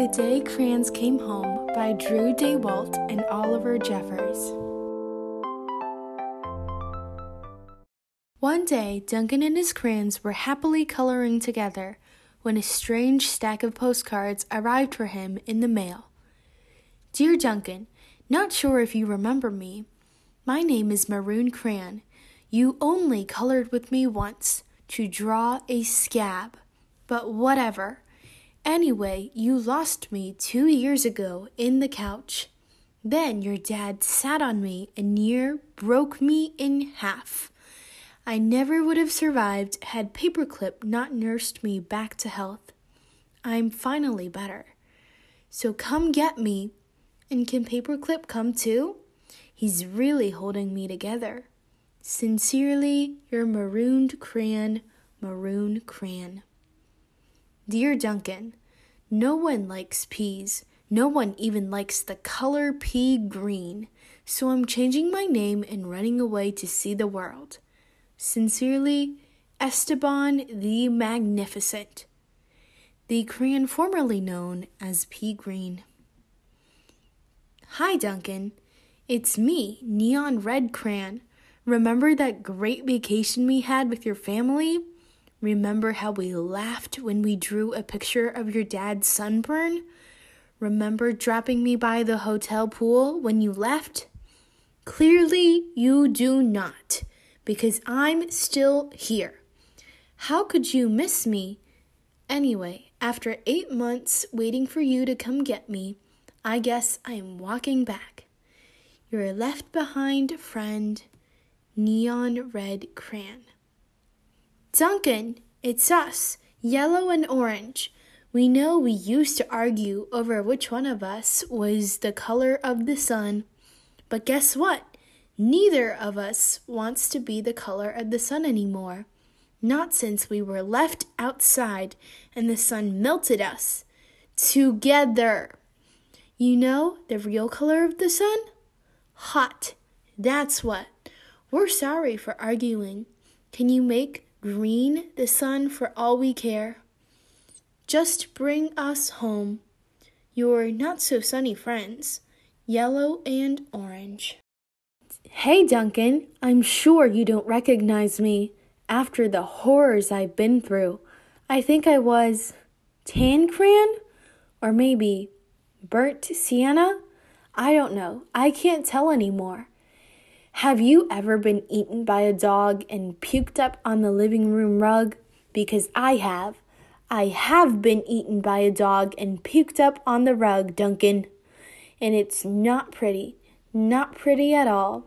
The Day Crayons Came Home by Drew Daywalt and Oliver Jeffers. One day, Duncan and his crayons were happily coloring together when a strange stack of postcards arrived for him in the mail. Dear Duncan, not sure if you remember me. My name is Maroon Crayon. You only colored with me once to draw a scab, but whatever. Anyway, you lost me two years ago in the couch. Then your dad sat on me and near broke me in half. I never would have survived had Paperclip not nursed me back to health. I'm finally better. So come get me. And can Paperclip come too? He's really holding me together. Sincerely, your marooned crayon, Maroon Crayon. Dear Duncan, no one likes peas. No one even likes the color pea green. So I'm changing my name and running away to see the world. Sincerely, Esteban the Magnificent, the crayon formerly known as Pea Green. Hi, Duncan. It's me, Neon Red Crayon. Remember that great vacation we had with your family? Remember how we laughed when we drew a picture of your dad's sunburn? Remember dropping me by the hotel pool when you left? Clearly, you do not because I'm still here. How could you miss me? Anyway, after eight months waiting for you to come get me, I guess I'm walking back. Your left behind friend, Neon Red Crayon. Duncan, it's us, yellow and orange. We know we used to argue over which one of us was the color of the sun, but guess what? Neither of us wants to be the color of the sun anymore. Not since we were left outside and the sun melted us. Together. You know the real color of the sun? Hot. That's what. We're sorry for arguing. Can you make green the sun for all we care? Just bring us home. Your not so sunny friends, yellow and orange. Hey, Duncan, I'm sure you don't recognize me after the horrors I've been through. I think I was tan crayon or maybe burnt sienna. I don't know. I can't tell anymore. Have you ever been eaten by a dog and puked up on the living room rug? Because I have. I have been eaten by a dog and puked up on the rug, Duncan. And it's not pretty. Not pretty at all.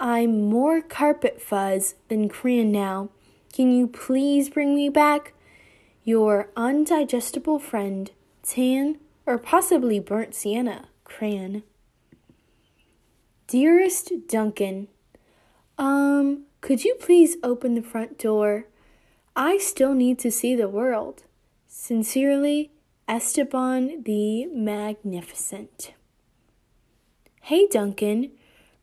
I'm more carpet fuzz than crayon now. Can you please bring me back? Your undigestible friend, tan or possibly burnt sienna, crayon. Dearest Duncan, um, could you please open the front door? I still need to see the world. Sincerely, Esteban the Magnificent. Hey, Duncan.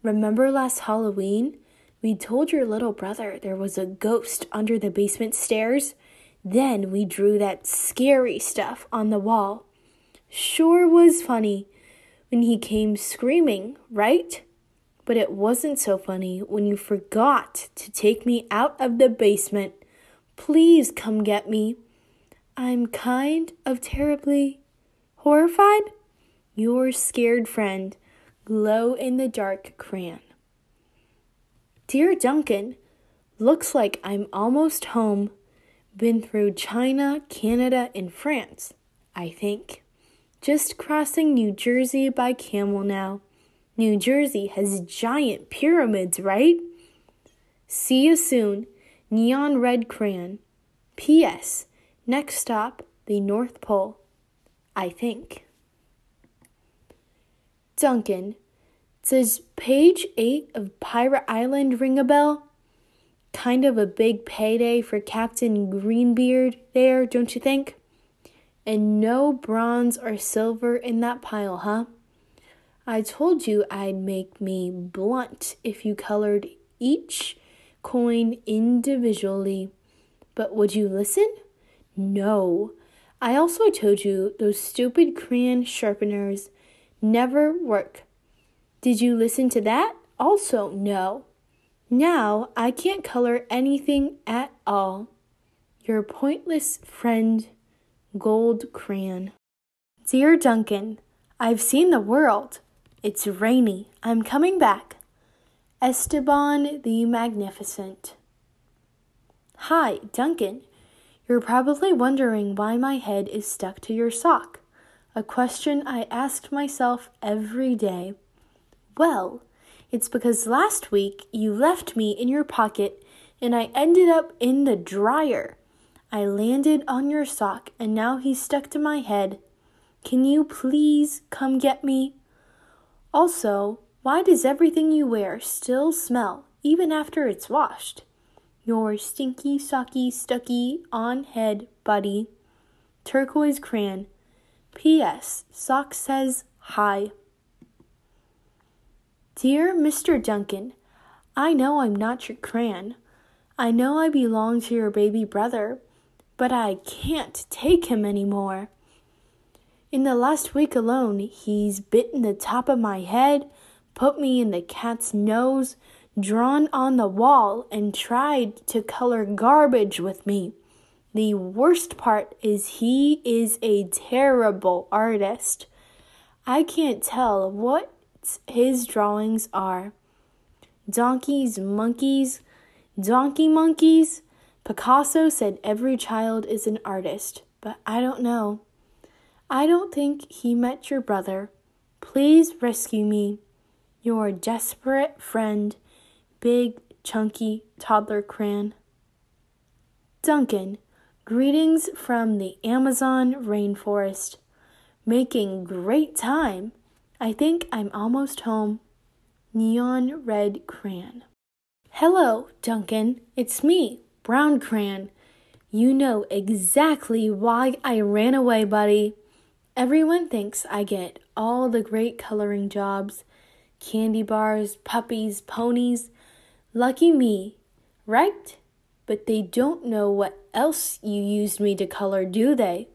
Remember last Halloween? We told your little brother there was a ghost under the basement stairs. Then we drew that scary stuff on the wall. Sure was funny when he came screaming, right? But it wasn't so funny when you forgot to take me out of the basement. Please come get me. I'm kind of terribly horrified. Your scared friend glow in the dark crayon. Dear Duncan, looks like I'm almost home. Been through China, Canada, and France, I think. Just crossing New Jersey by camel now. New Jersey has giant pyramids, right? See you soon. Neon Red Crayon. P.S. Next stop, the North Pole. I think. Duncan, does page 8 of Pirate Island ring a bell? Kind of a big payday for Captain Greenbeard there, don't you think? And no bronze or silver in that pile, huh? I told you I'd make me blunt if you colored each coin individually. But would you listen? No. I also told you those stupid crayon sharpeners never work. Did you listen to that? Also, no. Now I can't color anything at all. Your pointless friend, Gold Crayon. Dear Duncan, I've seen the world. It's rainy. I'm coming back. Esteban the Magnificent. Hi, Duncan. You're probably wondering why my head is stuck to your sock, a question I asked myself every day. Well, it's because last week you left me in your pocket and I ended up in the dryer. I landed on your sock and now he's stuck to my head. Can you please come get me? Also, why does everything you wear still smell even after it's washed? your stinky, socky, stucky, on head buddy, turquoise crayon. P.S. Sock says hi. Dear Mr. Duncan, I know I'm not your crayon. I know I belong to your baby brother, but I can't take him anymore. In the last week alone, he's bitten the top of my head, put me in the cat's nose, drawn on the wall and tried to color garbage with me. The worst part is he is a terrible artist. I can't tell what his drawings are. Donkeys, monkeys, donkey monkeys. Picasso said every child is an artist, but I don't know. I don't think he met your brother. Please rescue me. Your desperate friend, big, chunky toddler Cran. Duncan, greetings from the Amazon rainforest. Making great time. I think I'm almost home. Neon red Cran. Hello, Duncan. It's me, Brown Cran. You know exactly why I ran away, buddy. Everyone thinks I get all the great coloring jobs candy bars, puppies, ponies. Lucky me, right? But they don't know what else you used me to color, do they?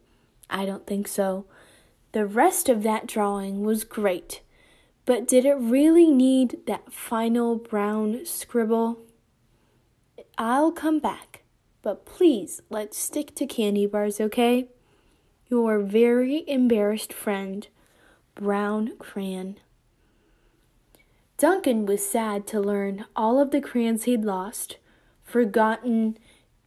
I don't think so. The rest of that drawing was great, but did it really need that final brown scribble? I'll come back, but please let's stick to candy bars, okay? Your very embarrassed friend, Brown Crayon. Duncan was sad to learn all of the crayons he'd lost, forgotten,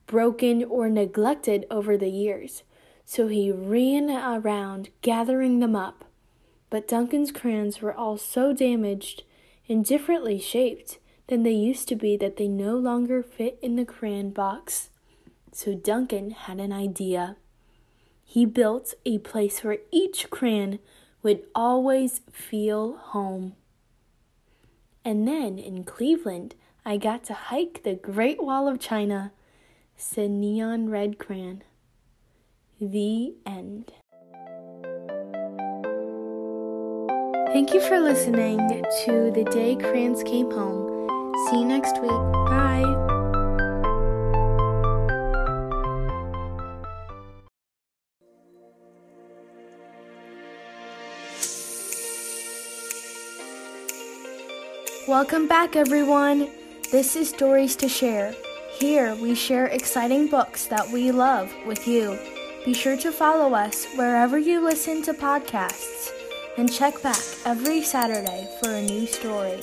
broken, or neglected over the years, so he ran around gathering them up. But Duncan's crayons were all so damaged and differently shaped than they used to be that they no longer fit in the crayon box. So Duncan had an idea. He built a place where each crayon would always feel home. And then in Cleveland, I got to hike the Great Wall of China, said Neon Red Crayon. The end. Thank you for listening to The Day Crayons Came Home. See you next week. Bye. Welcome back, everyone. This is Stories to Share. Here we share exciting books that we love with you. Be sure to follow us wherever you listen to podcasts and check back every Saturday for a new story.